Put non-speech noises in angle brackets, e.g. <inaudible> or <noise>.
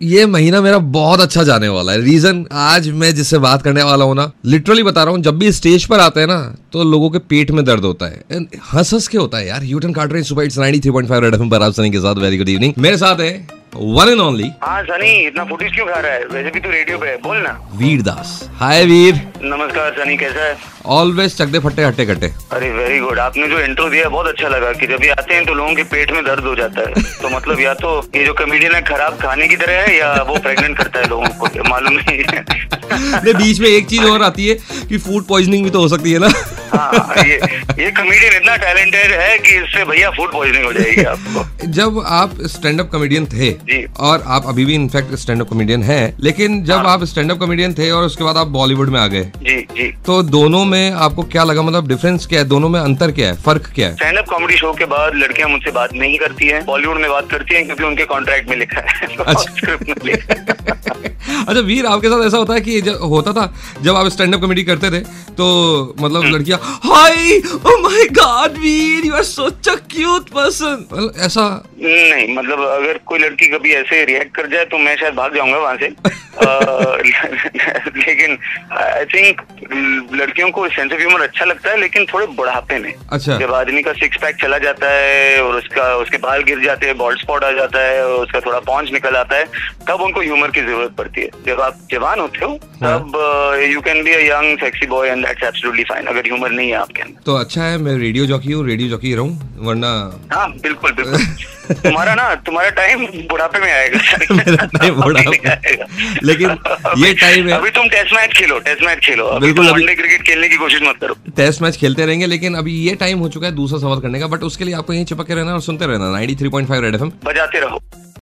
ये महीना मेरा बहुत अच्छा जाने वाला है। रीजन आज मैं जिससे बात करने वाला हूँ ना लिटरली बता रहा हूँ, जब भी स्टेज पर आते हैं ना तो लोगों के पेट में दर्द होता है। एंड हंस हंस के होता है, यार यूटन कार्ड रहे सुपर इट्स 93.5 रेड एफएम पर आप सनी के साथ वेरी गुड इवनिंग मेरे साथ है वन एंड ओनली हाँ सनी इतना फुटेज क्यों खा रहा है? वैसे भी तू रेडियो पे है बोल ना। वीर दास। हाय वीर। नमस्कार सनी कैसा है? ऑलवेज चक दे फट्टे हट्टे कट्टे। अरे वेरी गुड आपने जो इंट्रो दिया बहुत अच्छा लगा कि जब ये आते हैं तो लोगों के पेट में दर्द हो जाता है। <laughs> तो मतलब या तो ये जो कमेडियन है खराब खाने की तरह है या वो प्रेग्नेंट करता है लोगों को मालूम नहीं <laughs> नहीं बीच में एक चीज़ और आती है कि फ़ूड पॉइजनिंग भी तो हो सकती है ना। हाँ ये ये कमेडियन इतना टैलेंटेड है कि इससे भैया फ़ूड पॉइजनिंग हो जाएगी आपको। जब आप स्टैंड अप कॉमेडियन थे और आप अभी भी इनफैक्ट स्टैंड अप कॉमेडियन हैं लेकिन जब आप स्टैंड अप कॉमेडियन थे और उसके बाद आप बॉलीवुड में आ गए जी जी। तो दोनों में आपको क्या लगा? मतलब डिफरेंस क्या है? दोनों में अंतर क्या है? फ़र्क क्या है? स्टैंड अप कॉमेडी शो के बाद लड़कियाँ मुझसे बात नहीं करती है बॉलीवुड में बात करती है क्योंकि उनके कॉन्ट्रैक्ट में लिखा है। <laughs> अच्छा। है वीर आपके साथ ऐसा होता है कि जब होता था जब आप स्टैंड अप कॉमेडी करते थे तो मतलब लड़कियाँ hi oh my god Veer you are such a cute person ऐसा नहीं मतलब अगर कोई लड़की कभी ऐसे रिएक्ट कर जाए तो मैं शायद भाग जाऊँगा वहाँ से <laughs> लेकिन आई थिंक लड़कियों को सेंस ऑफ़ ह्यूमर अच्छा लगता है लेकिन थोड़े बुढ़ापे में। अच्छा। जब आदमी का सिक्स पैक चला जाता है और उसका उसके बाल गिर जाते हैं बॉल्ड स्पॉट आ जाता है और उसका थोड़ा पॉन्च निकल आता है तब उनको ह्यूमर की ज़रूरत पड़ती है। जब आप जवान होते हो हाँ। तब you can be a young sexy boy and that's absolutely fine अगर ह्यूमर नहीं है आपके अंदर। तो अच्छा है मैं रेडियो जॉकी हूँ रेडियो जॉकी रहूँ वरना हाँ बिल्कुल बिल्कुल। <laughs> तुम्हारा ना तुम्हारा टाइम बुढ़ापे में आएगा। मेरा time बुढ़ापे। लेकिन ये time है- अभी तुम टेस्ट मैच खेलो टेस्ट मैच खेलो। अभी बिल्कुल, अभी- क्रिकेट खेलने की कोशिश मत करो। टेस्ट मैच खेलते रहेंगे लेकिन अभी ये टाइम हो चुका है दूसरा सवाल करने का बट उसके लिए आपको यहीं चिपक के रहना और सुनते रहना 93.5 रेड एफएम बजाते रहो।